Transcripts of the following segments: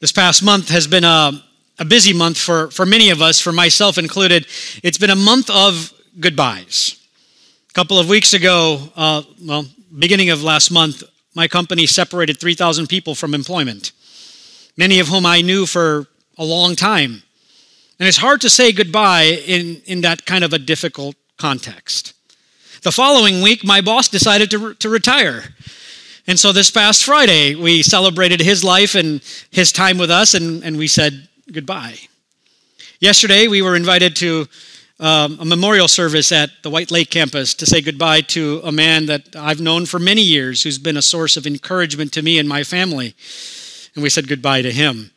This past month has been a, a busy month for, for many of us, for myself included. It's been a month of goodbyes. A couple of weeks ago, uh, well, beginning of last month, my company separated 3,000 people from employment, many of whom I knew for a long time. And it's hard to say goodbye in, in that kind of a difficult context. The following week, my boss decided to, to retire. And so this past Friday, we celebrated his life and his time with us, and, and we said goodbye. Yesterday, we were invited to um, a memorial service at the White Lake campus to say goodbye to a man that I've known for many years who's been a source of encouragement to me and my family. And we said goodbye to him.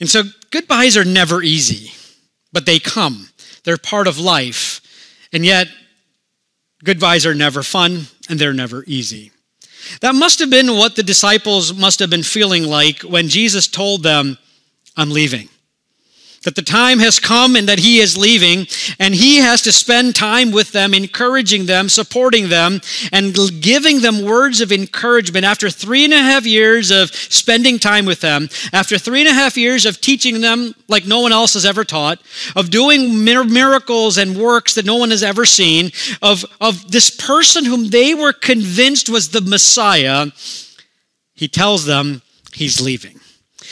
And so goodbyes are never easy, but they come. They're part of life. And yet, goodbyes are never fun and they're never easy. That must have been what the disciples must have been feeling like when Jesus told them, I'm leaving that the time has come and that he is leaving, and he has to spend time with them, encouraging them, supporting them, and giving them words of encouragement. After three and a half years of spending time with them, after three and a half years of teaching them like no one else has ever taught, of doing miracles and works that no one has ever seen, of, of this person whom they were convinced was the Messiah, he tells them he's leaving.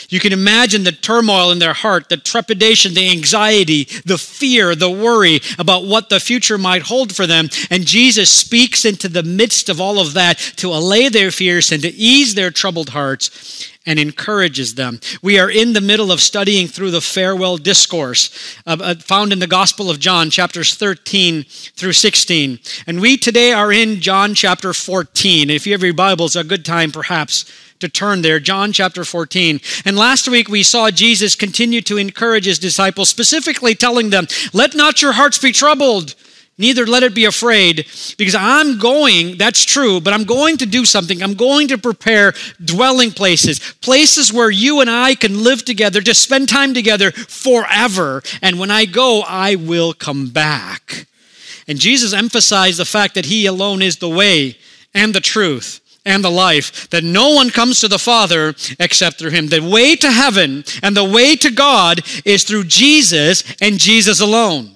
You can imagine the turmoil in their heart, the trepidation, the anxiety, the fear, the worry about what the future might hold for them. And Jesus speaks into the midst of all of that to allay their fears and to ease their troubled hearts and encourages them. We are in the middle of studying through the farewell discourse uh, uh found in the Gospel of John, chapters 13 through 16. And we today are in John chapter 14. If you have your Bibles, a good time perhaps to turn there, John chapter 14. And last week we saw Jesus continue to encourage his disciples, specifically telling them, Let not your hearts be troubled, neither let it be afraid, because I'm going, that's true, but I'm going to do something. I'm going to prepare dwelling places, places where you and I can live together, just spend time together forever. And when I go, I will come back. And Jesus emphasized the fact that he alone is the way and the truth and the life, that no one comes to the Father except through him. The way to heaven and the way to God is through Jesus and Jesus alone.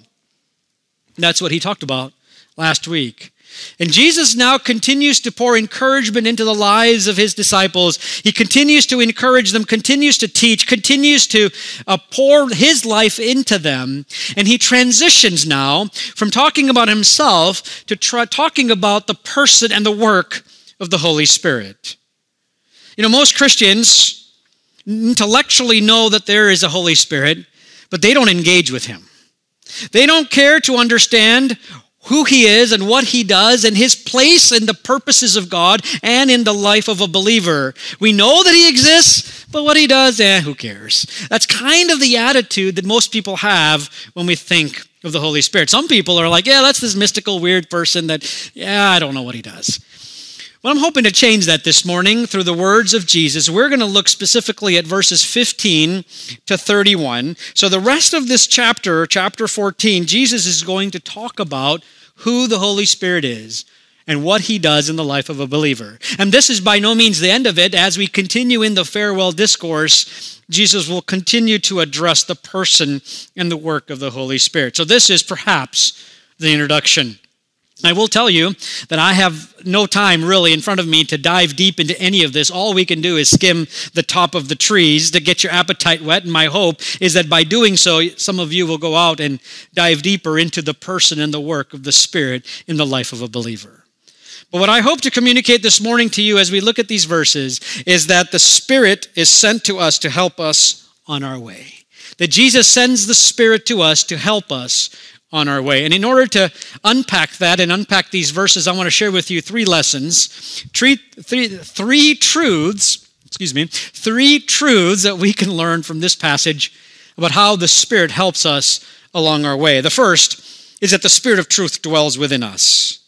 That's what he talked about last week. And Jesus now continues to pour encouragement into the lives of his disciples. He continues to encourage them, continues to teach, continues to uh, pour his life into them. And he transitions now from talking about himself to try, talking about the person and the work of the Holy Spirit. You know, most Christians intellectually know that there is a Holy Spirit, but they don't engage with Him. They don't care to understand who he is and what he does and his place in the purposes of God and in the life of a believer. We know that he exists, but what he does, eh, who cares? That's kind of the attitude that most people have when we think of the Holy Spirit. Some people are like, yeah, that's this mystical, weird person that, yeah, I don't know what he does. Well, I'm hoping to change that this morning through the words of Jesus. We're going to look specifically at verses 15 to 31. So, the rest of this chapter, chapter 14, Jesus is going to talk about who the Holy Spirit is and what he does in the life of a believer. And this is by no means the end of it. As we continue in the farewell discourse, Jesus will continue to address the person and the work of the Holy Spirit. So, this is perhaps the introduction. I will tell you that I have no time really in front of me to dive deep into any of this. All we can do is skim the top of the trees to get your appetite whet. And my hope is that by doing so, some of you will go out and dive deeper into the person and the work of the Spirit in the life of a believer. But what I hope to communicate this morning to you as we look at these verses is that the Spirit is sent to us to help us on our way. That Jesus sends the Spirit to us to help us on our way. And in order to unpack that and unpack these verses, I want to share with you three lessons, three, three, three truths, excuse me, three truths that we can learn from this passage about how the Spirit helps us along our way. The first is that the Spirit of truth dwells within us.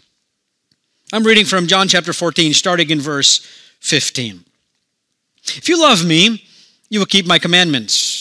I'm reading from John chapter 14, starting in verse 15. If you love me, you will keep my commandments.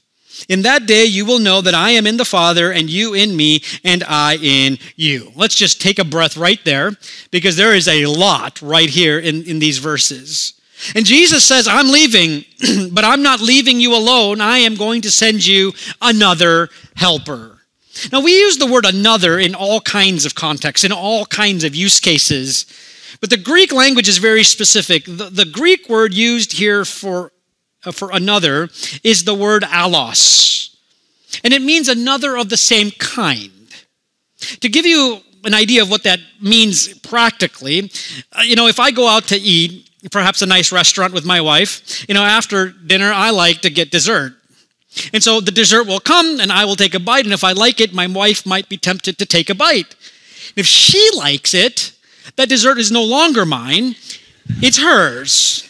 In that day, you will know that I am in the Father, and you in me, and I in you. Let's just take a breath right there, because there is a lot right here in, in these verses. And Jesus says, I'm leaving, but I'm not leaving you alone. I am going to send you another helper. Now, we use the word another in all kinds of contexts, in all kinds of use cases, but the Greek language is very specific. The, the Greek word used here for, for another is the word allos, and it means another of the same kind. To give you an idea of what that means practically, uh, you know, if I go out to eat, perhaps a nice restaurant with my wife, you know, after dinner, I like to get dessert. And so the dessert will come and I will take a bite. And if I like it, my wife might be tempted to take a bite. If she likes it, that dessert is no longer mine, it's hers.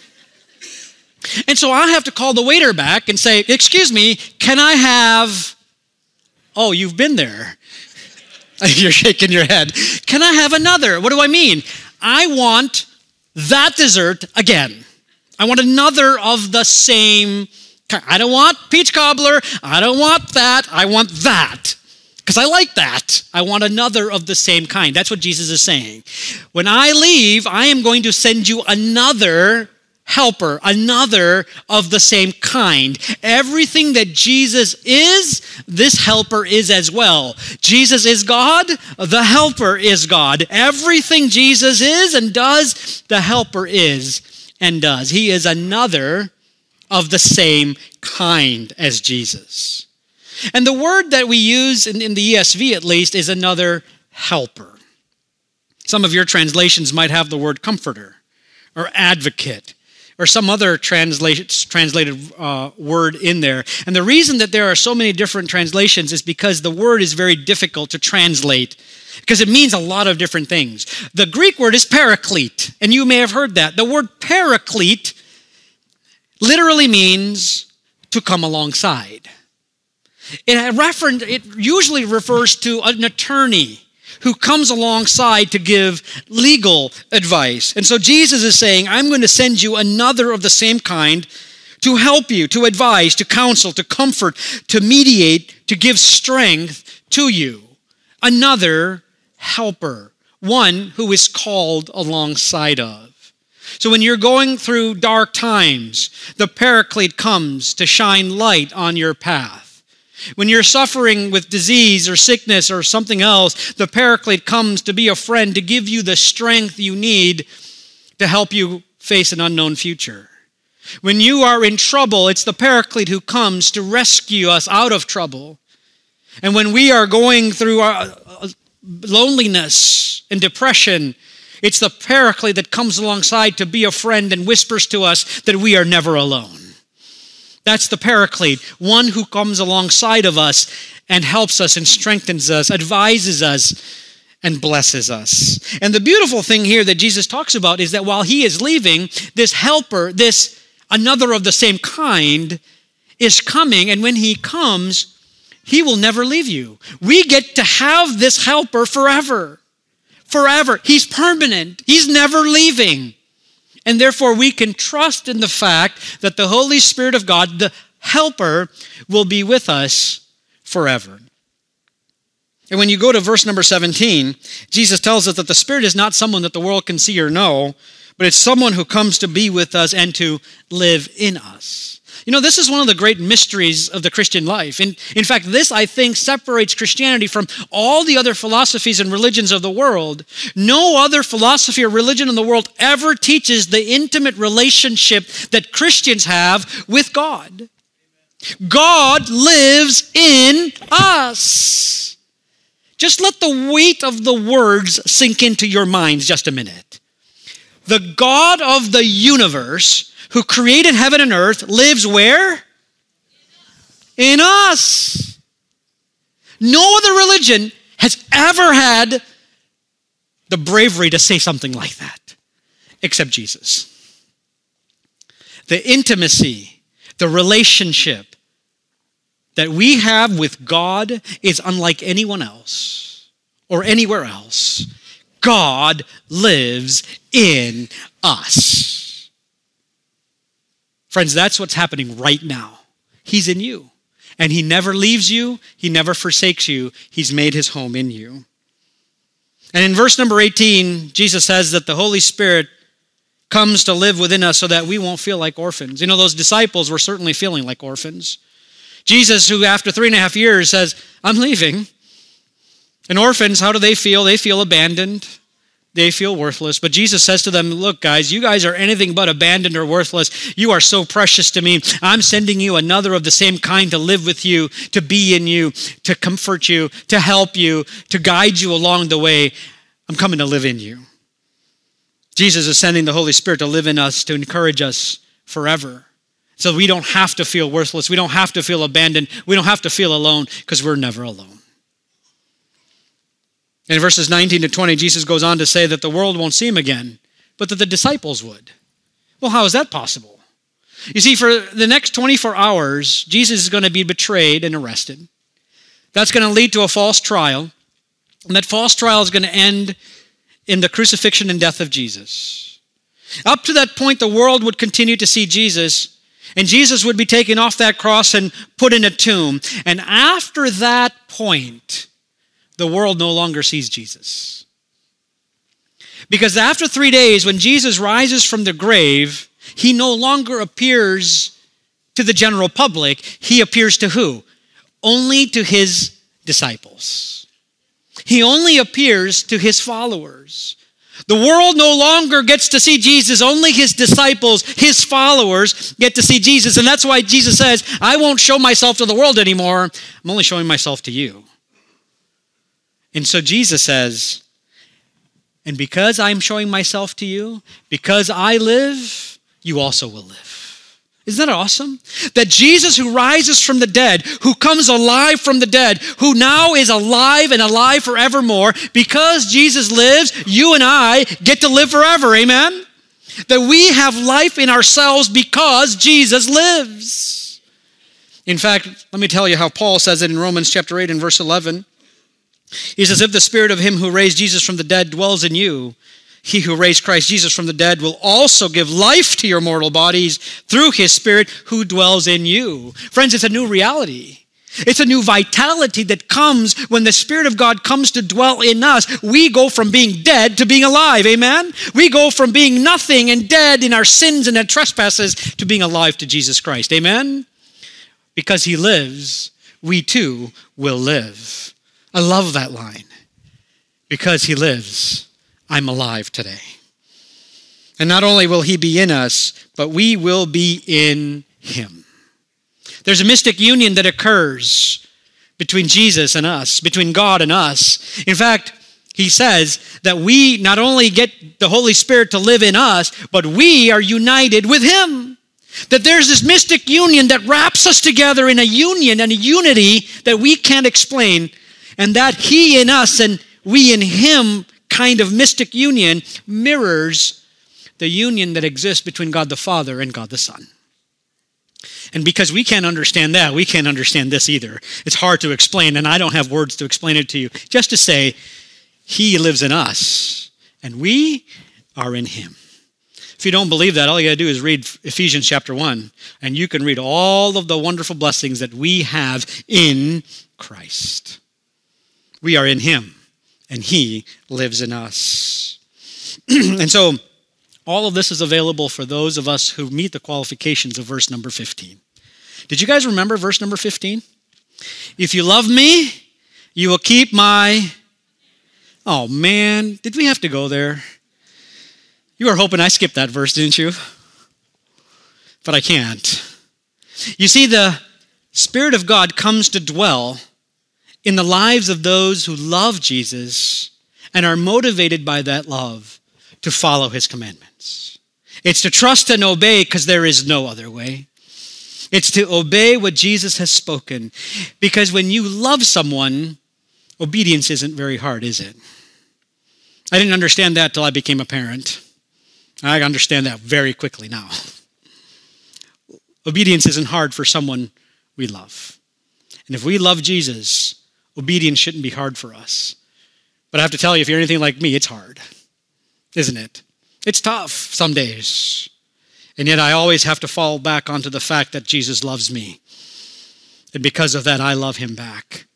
And so I have to call the waiter back and say, Excuse me, can I have. Oh, you've been there. You're shaking your head. Can I have another? What do I mean? I want that dessert again. I want another of the same I don't want peach cobbler. I don't want that. I want that. Because I like that. I want another of the same kind. That's what Jesus is saying. When I leave, I am going to send you another helper, another of the same kind. Everything that Jesus is, this helper is as well. Jesus is God, the helper is God. Everything Jesus is and does, the helper is and does. He is another of the same kind as Jesus. And the word that we use in, in, the ESV, at least, is another helper. Some of your translations might have the word comforter or advocate or some other translated, uh, word in there. And the reason that there are so many different translations is because the word is very difficult to translate because it means a lot of different things. The Greek word is paraclete, and you may have heard that. The word paraclete literally means to come alongside. It, it usually refers to an attorney who comes alongside to give legal advice. And so Jesus is saying, I'm going to send you another of the same kind to help you, to advise, to counsel, to comfort, to mediate, to give strength to you. Another helper, one who is called alongside of. So when you're going through dark times, the paraclete comes to shine light on your path. When you're suffering with disease or sickness or something else, the paraclete comes to be a friend to give you the strength you need to help you face an unknown future. When you are in trouble, it's the paraclete who comes to rescue us out of trouble. And when we are going through our uh, loneliness and depression, it's the paraclete that comes alongside to be a friend and whispers to us that we are never alone. That's the paraclete, one who comes alongside of us and helps us and strengthens us, advises us, and blesses us. And the beautiful thing here that Jesus talks about is that while he is leaving, this helper, this another of the same kind, is coming. And when he comes, he will never leave you. We get to have this helper forever forever. He's permanent, He's never leaving. And therefore, we can trust in the fact that the Holy Spirit of God, the Helper, will be with us forever. And when you go to verse number 17, Jesus tells us that the Spirit is not someone that the world can see or know, but it's someone who comes to be with us and to live in us. You know, this is one of the great mysteries of the Christian life. In, in fact, this, I think, separates Christianity from all the other philosophies and religions of the world. No other philosophy or religion in the world ever teaches the intimate relationship that Christians have with God. God lives in us. Just let the weight of the words sink into your minds just a minute. The God of the universe who created heaven and earth, lives where? In us. No other religion has ever had the bravery to say something like that except Jesus. The intimacy, the relationship that we have with God is unlike anyone else or anywhere else. God lives in us. Friends, that's what's happening right now. He's in you. And He never leaves you, He never forsakes you. He's made His home in you. And in verse number 18, Jesus says that the Holy Spirit comes to live within us so that we won't feel like orphans. You know, those disciples were certainly feeling like orphans. Jesus, who after three and a half years says, I'm leaving. And orphans, how do they feel? They feel abandoned. They feel worthless. But Jesus says to them, Look, guys, you guys are anything but abandoned or worthless. You are so precious to me. I'm sending you another of the same kind to live with you, to be in you, to comfort you, to help you, to guide you along the way. I'm coming to live in you. Jesus is sending the Holy Spirit to live in us, to encourage us forever. So we don't have to feel worthless. We don't have to feel abandoned. We don't have to feel alone because we're never alone. In verses 19 to 20, Jesus goes on to say that the world won't see him again, but that the disciples would. Well, how is that possible? You see, for the next 24 hours, Jesus is going to be betrayed and arrested. That's going to lead to a false trial. And that false trial is going to end in the crucifixion and death of Jesus. Up to that point, the world would continue to see Jesus, and Jesus would be taken off that cross and put in a tomb. And after that point, the world no longer sees Jesus. Because after three days, when Jesus rises from the grave, he no longer appears to the general public. He appears to who? Only to his disciples. He only appears to his followers. The world no longer gets to see Jesus, only his disciples, his followers get to see Jesus. And that's why Jesus says, I won't show myself to the world anymore. I'm only showing myself to you. And so Jesus says, And because I'm showing myself to you, because I live, you also will live. Isn't that awesome? That Jesus, who rises from the dead, who comes alive from the dead, who now is alive and alive forevermore, because Jesus lives, you and I get to live forever. Amen? That we have life in ourselves because Jesus lives. In fact, let me tell you how Paul says it in Romans chapter 8 and verse 11. He says, If the spirit of him who raised Jesus from the dead dwells in you, he who raised Christ Jesus from the dead will also give life to your mortal bodies through his Spirit who dwells in you. Friends, it's a new reality. It's a new vitality that comes when the Spirit of God comes to dwell in us. We go from being dead to being alive. Amen? We go from being nothing and dead in our sins and our trespasses to being alive to Jesus Christ. Amen? Because He lives, we too will live. I love that line. Because He lives I'm alive today. And not only will he be in us, but we will be in him. There's a mystic union that occurs between Jesus and us, between God and us. In fact, he says that we not only get the Holy Spirit to live in us, but we are united with him. That there's this mystic union that wraps us together in a union and a unity that we can't explain, and that he in us and we in him kind of mystic union mirrors the union that exists between God the Father and God the Son. And because we can't understand that, we can't understand this either. It's hard to explain, and I don't have words to explain it to you. Just to say, He lives in us, and we are in Him. If you don't believe that, all you got to do is read Ephesians chapter 1, and you can read all of the wonderful blessings that we have in Christ. We are in Him and He lives in us. and so, all of this is available for those of us who meet the qualifications of verse number 15. Did you guys remember verse number 15? If you love me, you will keep my. Oh man, did we have to go there? You were hoping I skipped that verse, didn't you? But I can't. You see, the Spirit of God comes to dwell in the lives of those who love Jesus and are motivated by that love to follow his commandments. It's to trust and obey because there is no other way. It's to obey what Jesus has spoken because when you love someone, obedience isn't very hard, is it? I didn't understand that till I became a parent. I understand that very quickly now. Obedience isn't hard for someone we love. And if we love Jesus, obedience shouldn't be hard for us But I have to tell you, if you're anything like me, it's hard, isn't it? It's tough some days. And yet I always have to fall back onto the fact that Jesus loves me. And because of that, I love him back.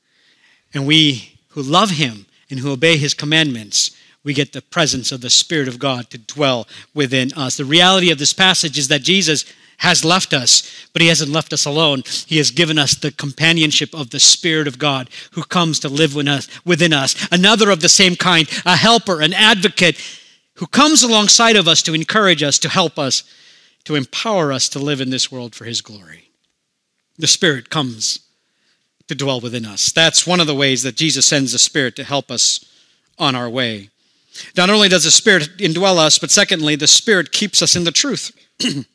And we who love him and who obey his commandments, we get the presence of the Spirit of God to dwell within us. The reality of this passage is that Jesus has left us, but he hasn't left us alone. He has given us the companionship of the Spirit of God who comes to live with us within us. Another of the same kind, a helper, an advocate who comes alongside of us to encourage us, to help us, to empower us to live in this world for his glory. The Spirit comes to dwell within us. That's one of the ways that Jesus sends the Spirit to help us on our way. Not only does the Spirit indwell us, but secondly, the Spirit keeps us in the truth.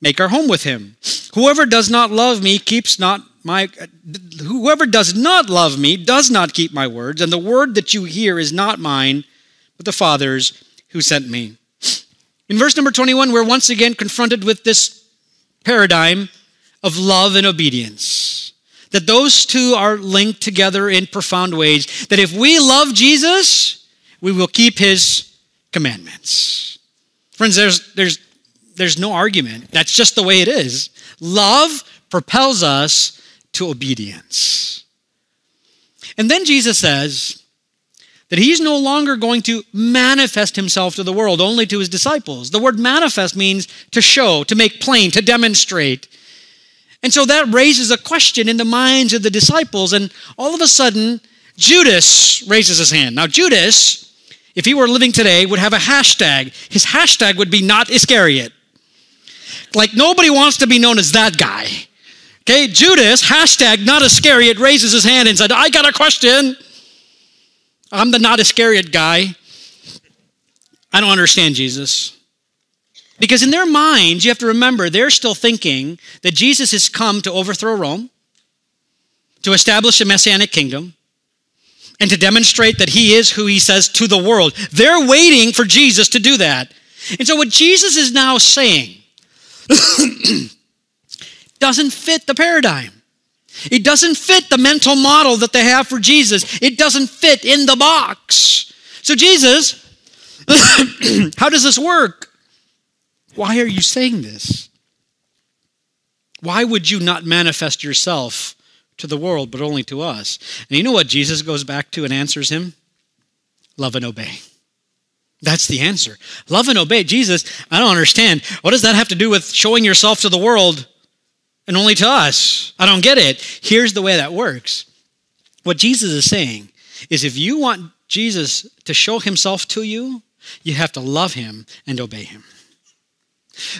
make our home with him. Whoever does not love me keeps not my whoever does not love me does not keep my words, and the word that you hear is not mine, but the Father's who sent me. In verse number 21, we're once again confronted with this paradigm of love and obedience. That those two are linked together in profound ways. That if we love Jesus, we will keep his commandments. Friends, there's, there's there's no argument. That's just the way it is. Love propels us to obedience. And then Jesus says that he's no longer going to manifest himself to the world, only to his disciples. The word manifest means to show, to make plain, to demonstrate. And so that raises a question in the minds of the disciples. And all of a sudden, Judas raises his hand. Now, Judas, if he were living today, would have a hashtag. His hashtag would be not Iscariot. Like nobody wants to be known as that guy. Okay, Judas, hashtag not Iscariot, raises his hand and said, I got a question. I'm the not Iscariot guy. I don't understand Jesus. Because in their minds, you have to remember, they're still thinking that Jesus has come to overthrow Rome, to establish a messianic kingdom, and to demonstrate that he is who he says to the world. They're waiting for Jesus to do that. And so, what Jesus is now saying doesn't fit the paradigm. It doesn't fit the mental model that they have for Jesus. It doesn't fit in the box. So, Jesus, how does this work? Why are you saying this? Why would you not manifest yourself to the world, but only to us? And you know what Jesus goes back to and answers him? Love and obey. That's the answer. Love and obey. Jesus, I don't understand. What does that have to do with showing yourself to the world and only to us? I don't get it. Here's the way that works. What Jesus is saying is if you want Jesus to show himself to you, you have to love him and obey him.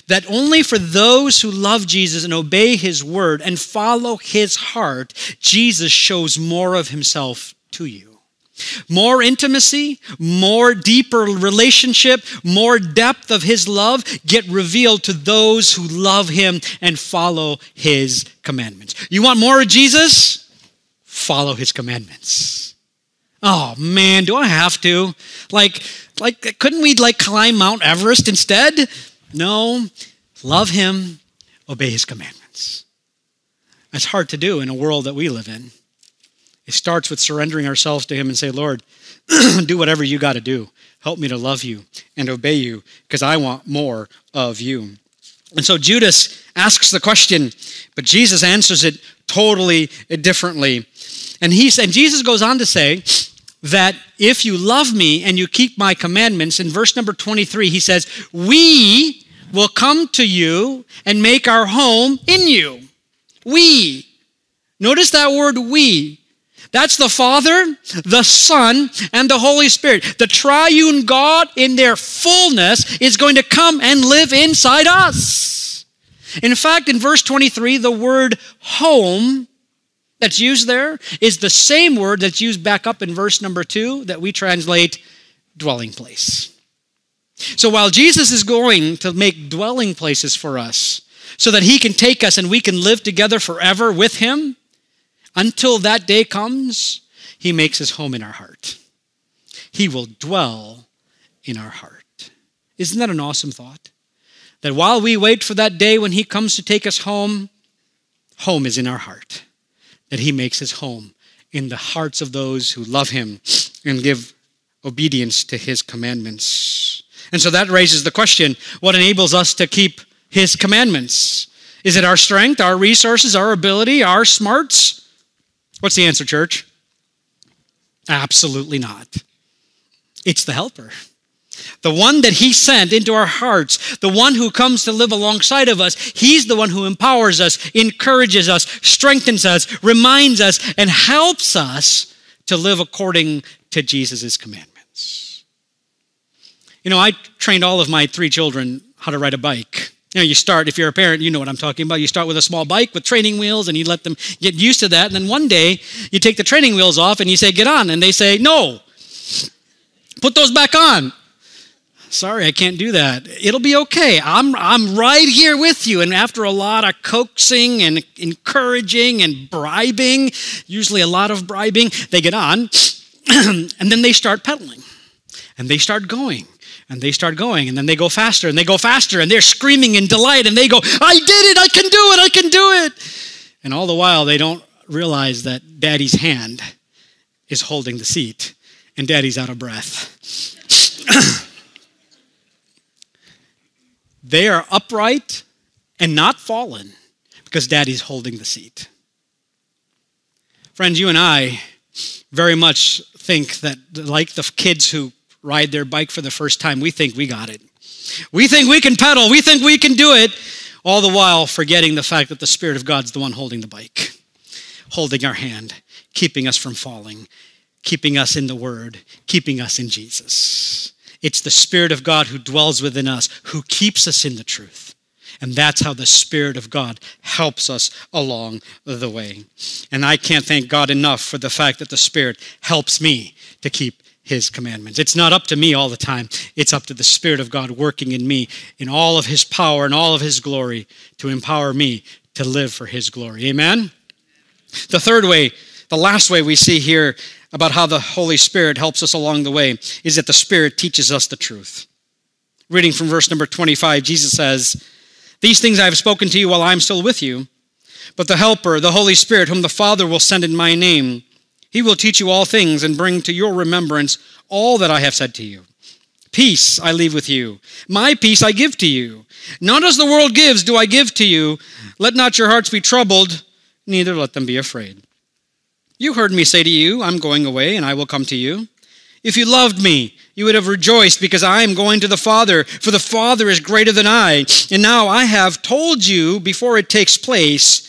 That only for those who love Jesus and obey his word and follow his heart, Jesus shows more of himself to you. More intimacy, more deeper relationship, more depth of His love get revealed to those who love Him and follow His commandments. You want more of Jesus? Follow His commandments. Oh man, do I have to? Like, like, couldn't we like climb Mount Everest instead? No, love Him, obey His commandments. That's hard to do in a world that we live in. It starts with surrendering ourselves to Him and say, Lord, do whatever you got to do. Help me to love you and obey you because I want more of you. And so Judas asks the question, but Jesus answers it totally differently. And, he, and Jesus goes on to say that if you love me and you keep my commandments, in verse number 23, he says, We will come to you and make our home in you. We. Notice that word we. That's the Father, the Son, and the Holy Spirit. The triune God in their fullness is going to come and live inside us. In fact, in verse 23, the word home that's used there is the same word that's used back up in verse number two that we translate dwelling place. So while Jesus is going to make dwelling places for us so that he can take us and we can live together forever with him, until that day comes, he makes his home in our heart. He will dwell in our heart. Isn't that an awesome thought? That while we wait for that day when he comes to take us home, home is in our heart. That he makes his home in the hearts of those who love him and give obedience to his commandments. And so that raises the question what enables us to keep his commandments? Is it our strength, our resources, our ability, our smarts? What's the answer, church? Absolutely not. It's the helper. The one that he sent into our hearts, the one who comes to live alongside of us, he's the one who empowers us, encourages us, strengthens us, reminds us, and helps us to live according to Jesus' commandments. You know, I trained all of my three children how to ride a bike. You you start, if you're a parent, you know what I'm talking about. You start with a small bike with training wheels and you let them get used to that. And then one day you take the training wheels off and you say, get on. And they say, no, put those back on. Sorry, I can't do that. It'll be okay. I'm, I'm right here with you. And after a lot of coaxing and encouraging and bribing, usually a lot of bribing, they get on and then they start pedaling and they start going and they start going and then they go faster and they go faster and they're screaming in delight and they go, I did it, I can do it, I can do it. And all the while they don't realize that daddy's hand is holding the seat and daddy's out of breath. they are upright and not fallen because daddy's holding the seat. Friends, you and I very much think that, like the kids who ride their bike for the first time, we think we got it. We think we can pedal. We think we can do it, all the while forgetting the fact that the Spirit of God's the one holding the bike, holding our hand, keeping us from falling, keeping us in the Word, keeping us in Jesus. It's the Spirit of God who dwells within us, who keeps us in the truth. And that's how the Spirit of God helps us along the way. And I can't thank God enough for the fact that the Spirit helps me to keep his commandments. It's not up to me all the time. It's up to the Spirit of God working in me in all of his power and all of his glory to empower me to live for his glory. Amen? The third way, the last way we see here about how the Holy Spirit helps us along the way is that the Spirit teaches us the truth. Reading from verse number 25, Jesus says, These things I have spoken to you while I am still with you, but the Helper, the Holy Spirit, whom the Father will send in my name, he will teach you all things and bring to your remembrance all that I have said to you. Peace I leave with you. My peace I give to you. Not as the world gives, do I give to you. Let not your hearts be troubled, neither let them be afraid. You heard me say to you, I'm going away, and I will come to you. If you loved me, you would have rejoiced because I am going to the Father, for the Father is greater than I. And now I have told you before it takes place,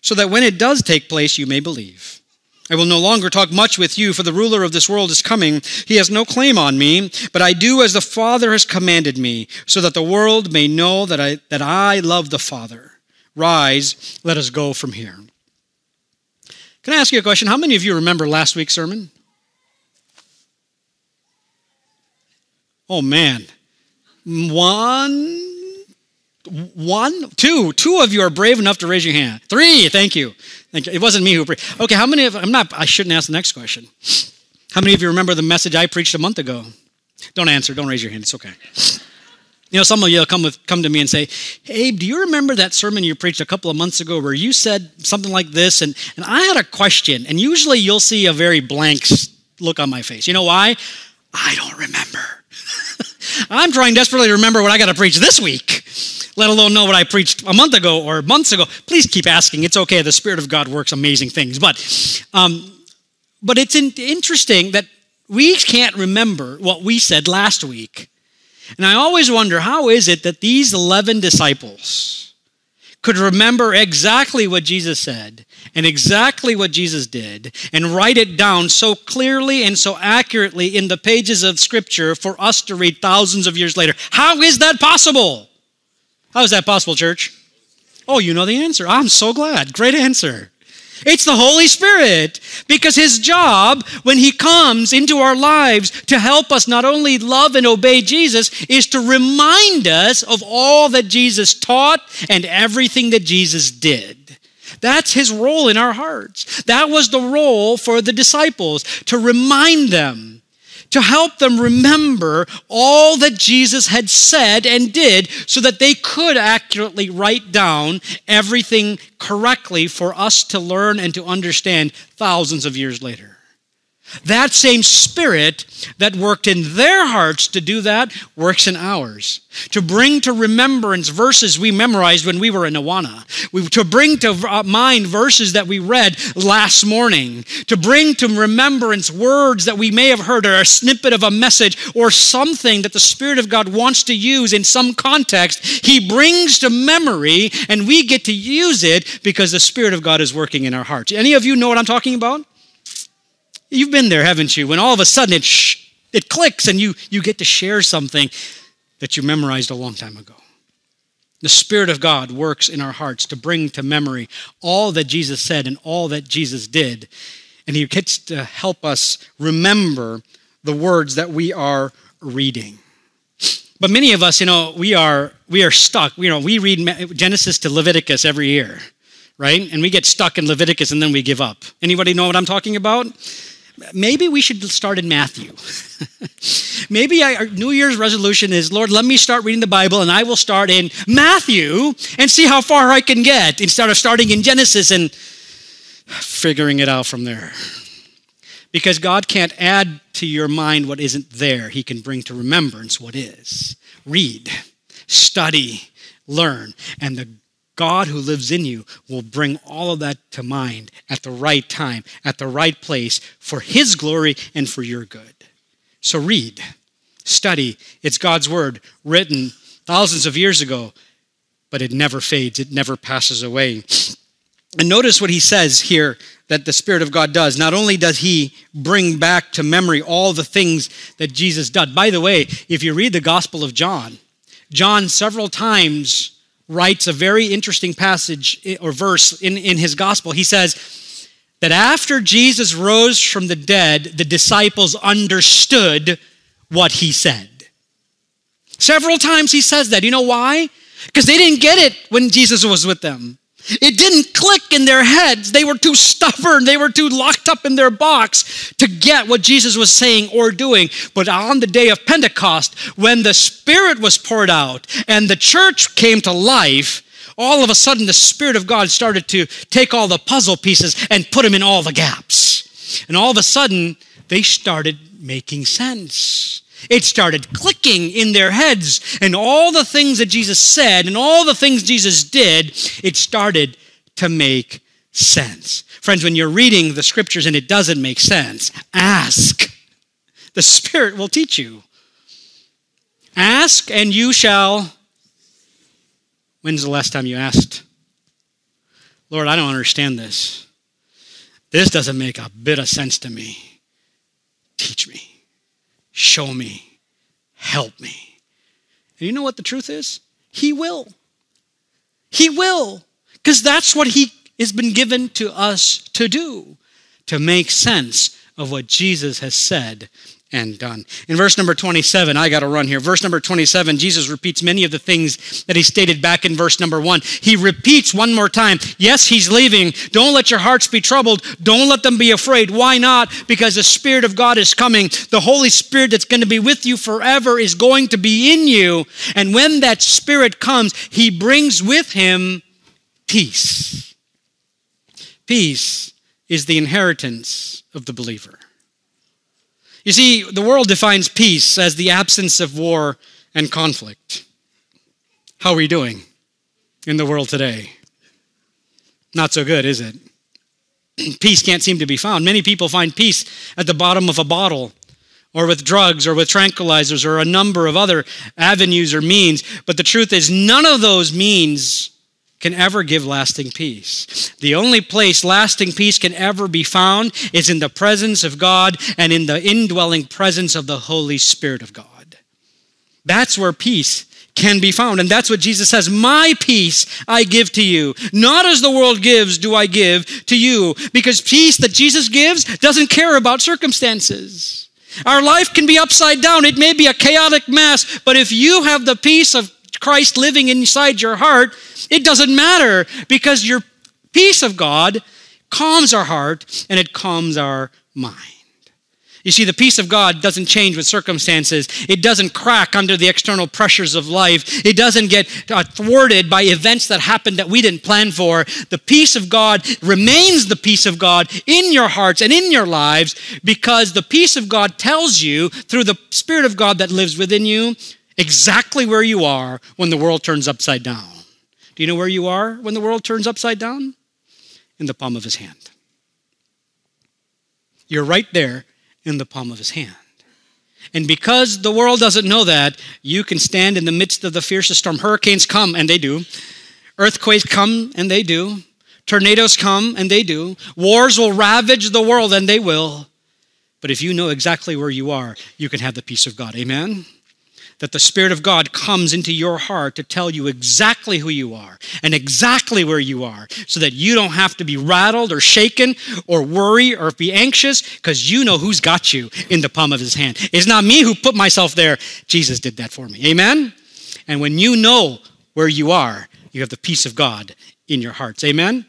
so that when it does take place, you may believe. I will no longer talk much with you, for the ruler of this world is coming. He has no claim on me, but I do as the Father has commanded me, so that the world may know that I, that I love the Father. Rise, let us go from here. Can I ask you a question? How many of you remember last week's sermon? Oh, man. One, one, two, two of you are brave enough to raise your hand. Three, thank you. You. It wasn't me who preached. Okay, how many of I'm not I shouldn't ask the next question. How many of you remember the message I preached a month ago? Don't answer, don't raise your hand. It's okay. You know, some of you will come with come to me and say, Abe, do you remember that sermon you preached a couple of months ago where you said something like this? And and I had a question, and usually you'll see a very blank look on my face. You know why? I don't remember. I'm trying desperately to remember what I got to preach this week, let alone know what I preached a month ago or months ago. Please keep asking. It's okay. The Spirit of God works amazing things. But, um, but it's in- interesting that we can't remember what we said last week. And I always wonder how is it that these 11 disciples, could remember exactly what Jesus said and exactly what Jesus did and write it down so clearly and so accurately in the pages of Scripture for us to read thousands of years later. How is that possible? How is that possible, church? Oh, you know the answer. I'm so glad. Great answer. It's the Holy Spirit. Because his job, when he comes into our lives to help us not only love and obey Jesus, is to remind us of all that Jesus taught and everything that Jesus did. That's his role in our hearts. That was the role for the disciples to remind them to help them remember all that Jesus had said and did so that they could accurately write down everything correctly for us to learn and to understand thousands of years later. That same spirit that worked in their hearts to do that works in ours. To bring to remembrance verses we memorized when we were in Awana. We, to bring to uh, mind verses that we read last morning. To bring to remembrance words that we may have heard or a snippet of a message or something that the Spirit of God wants to use in some context. He brings to memory and we get to use it because the Spirit of God is working in our hearts. Any of you know what I'm talking about? You've been there, haven't you? When all of a sudden it, sh- it clicks and you, you get to share something that you memorized a long time ago. The Spirit of God works in our hearts to bring to memory all that Jesus said and all that Jesus did. And He gets to help us remember the words that we are reading. But many of us, you know, we are we are stuck. You know, we read Genesis to Leviticus every year, right? And we get stuck in Leviticus and then we give up. Anybody know what I'm talking about? Maybe we should start in Matthew. maybe our New Year's resolution is, Lord, let me start reading the Bible and I will start in Matthew and see how far I can get instead of starting in Genesis and figuring it out from there. Because God can't add to your mind what isn't there, He can bring to remembrance what is. Read, study, learn, and the God who lives in you will bring all of that to mind at the right time, at the right place, for His glory and for your good. So read, study. It's God's Word written thousands of years ago, but it never fades, it never passes away. And notice what he says here that the Spirit of God does. Not only does he bring back to memory all the things that Jesus did. By the way, if you read the Gospel of John, John several times writes a very interesting passage or verse in, in his gospel. He says that after Jesus rose from the dead, the disciples understood what he said. Several times he says that. You know why? Because they didn't get it when Jesus was with them. It didn't click in their heads. They were too stubborn. They were too locked up in their box to get what Jesus was saying or doing. But on the day of Pentecost, when the Spirit was poured out and the church came to life, all of a sudden the Spirit of God started to take all the puzzle pieces and put them in all the gaps. And all of a sudden, they started making sense. It started clicking in their heads, and all the things that Jesus said and all the things Jesus did, it started to make sense. Friends, when you're reading the scriptures and it doesn't make sense, ask. The Spirit will teach you. Ask and you shall. When's the last time you asked? Lord, I don't understand this. This doesn't make a bit of sense to me. Teach me show me, help me. And you know what the truth is? He will. He will. Because that's what He has been given to us to do, to make sense of what Jesus has said and done. In verse number 27, I got to run here. Verse number 27, Jesus repeats many of the things that he stated back in verse number 1. He repeats one more time, yes, he's leaving. Don't let your hearts be troubled. Don't let them be afraid. Why not? Because the Spirit of God is coming. The Holy Spirit that's going to be with you forever is going to be in you. And when that Spirit comes, he brings with him peace. Peace is the inheritance of the believer. You see, the world defines peace as the absence of war and conflict. How are we doing in the world today? Not so good, is it? peace can't seem to be found. Many people find peace at the bottom of a bottle or with drugs or with tranquilizers or a number of other avenues or means. But the truth is, none of those means can ever give lasting peace. The only place lasting peace can ever be found is in the presence of God and in the indwelling presence of the Holy Spirit of God. That's where peace can be found. And that's what Jesus says My peace I give to you. Not as the world gives, do I give to you. Because peace that Jesus gives doesn't care about circumstances. Our life can be upside down, it may be a chaotic mess, but if you have the peace of Christ living inside your heart, it doesn't matter because your peace of God calms our heart and it calms our mind. You see, the peace of God doesn't change with circumstances. It doesn't crack under the external pressures of life. It doesn't get thwarted by events that happen that we didn't plan for. The peace of God remains the peace of God in your hearts and in your lives because the peace of God tells you through the Spirit of God that lives within you exactly where you are when the world turns upside down. Do you know where you are when the world turns upside down? In the palm of his hand. You're right there in the palm of his hand. And because the world doesn't know that, you can stand in the midst of the fiercest storm. Hurricanes come, and they do. Earthquakes come, and they do. Tornadoes come, and they do. Wars will ravage the world, and they will. But if you know exactly where you are, you can have the peace of God. Amen? That the Spirit of God comes into your heart to tell you exactly who you are and exactly where you are so that you don't have to be rattled or shaken or worry or be anxious because you know who's got you in the palm of his hand. It's not me who put myself there. Jesus did that for me. Amen? And when you know where you are, you have the peace of God in your hearts. Amen?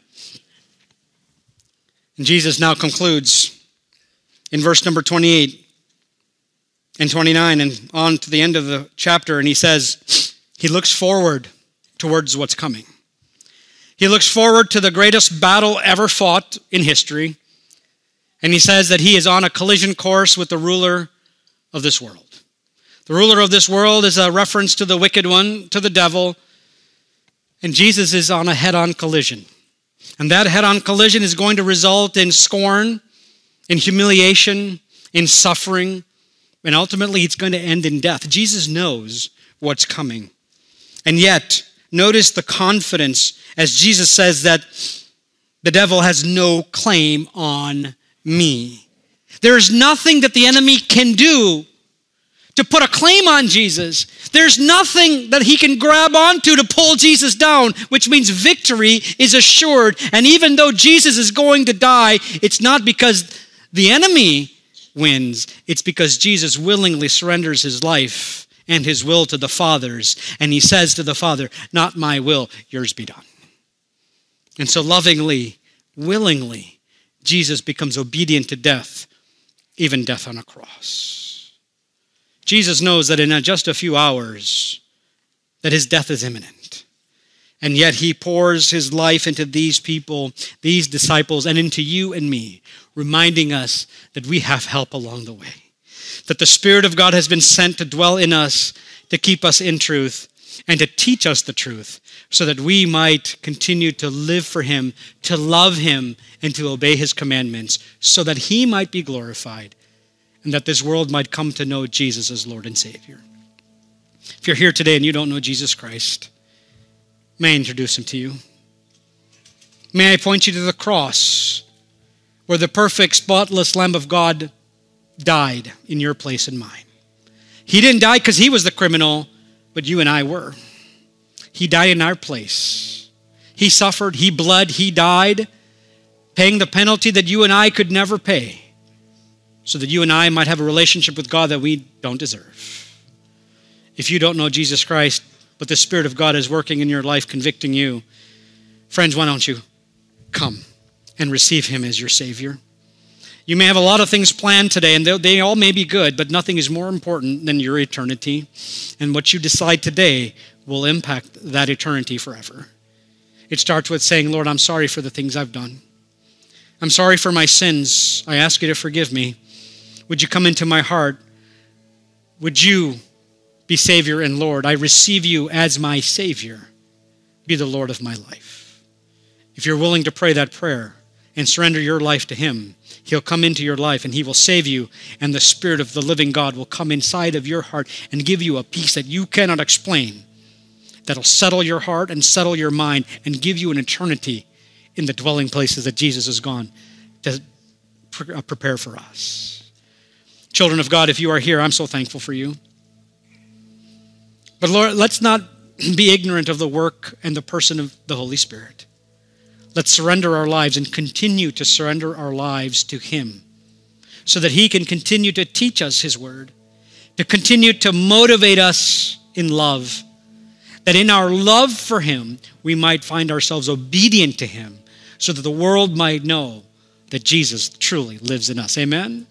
And Jesus now concludes in verse number 28 and 29 and on to the end of the chapter, and he says, he looks forward towards what's coming. He looks forward to the greatest battle ever fought in history, and he says that he is on a collision course with the ruler of this world. The ruler of this world is a reference to the wicked one, to the devil, and Jesus is on a head on collision. And that head on collision is going to result in scorn, in humiliation, in suffering, and ultimately, it's going to end in death. Jesus knows what's coming. And yet, notice the confidence as Jesus says that the devil has no claim on me. There is nothing that the enemy can do to put a claim on Jesus. There's nothing that he can grab onto to pull Jesus down, which means victory is assured. And even though Jesus is going to die, it's not because the enemy wins. It's because Jesus willingly surrenders his life and his will to the Father's, and he says to the Father, Not my will, yours be done. And so, lovingly, willingly, Jesus becomes obedient to death, even death on a cross. Jesus knows that in just a few hours, that his death is imminent. And yet he pours his life into these people, these disciples, and into you and me, reminding us that we have help along the way. That the Spirit of God has been sent to dwell in us, to keep us in truth, and to teach us the truth, so that we might continue to live for Him, to love Him, and to obey His commandments, so that He might be glorified, and that this world might come to know Jesus as Lord and Savior. If you're here today and you don't know Jesus Christ, may I introduce Him to you? May I point you to the cross where the perfect, spotless Lamb of God died in your place and mine. He didn't die because he was the criminal, but you and I were. He died in our place. He suffered, he bled, he died, paying the penalty that you and I could never pay, so that you and I might have a relationship with God that we don't deserve. If you don't know Jesus Christ, but the Spirit of God is working in your life, convicting you, friends, why don't you come? And receive Him as your Savior. You may have a lot of things planned today, and they all may be good, but nothing is more important than your eternity. And what you decide today will impact that eternity forever. It starts with saying, Lord, I'm sorry for the things I've done. I'm sorry for my sins. I ask you to forgive me. Would you come into my heart? Would you be Savior and Lord? I receive you as my Savior. Be the Lord of my life. If you're willing to pray that prayer, and surrender your life to Him, He'll come into your life and He will save you, and the Spirit of the living God will come inside of your heart and give you a peace that you cannot explain, that'll settle your heart and settle your mind and give you an eternity in the dwelling places that Jesus has gone to uh, prepare for us. Children of God, if you are here, I'm so thankful for you. But Lord, let's not be ignorant of the work and the person of the Holy Spirit. Let's surrender our lives and continue to surrender our lives to Him so that He can continue to teach us His Word, to continue to motivate us in love, that in our love for Him, we might find ourselves obedient to Him so that the world might know that Jesus truly lives in us. Amen?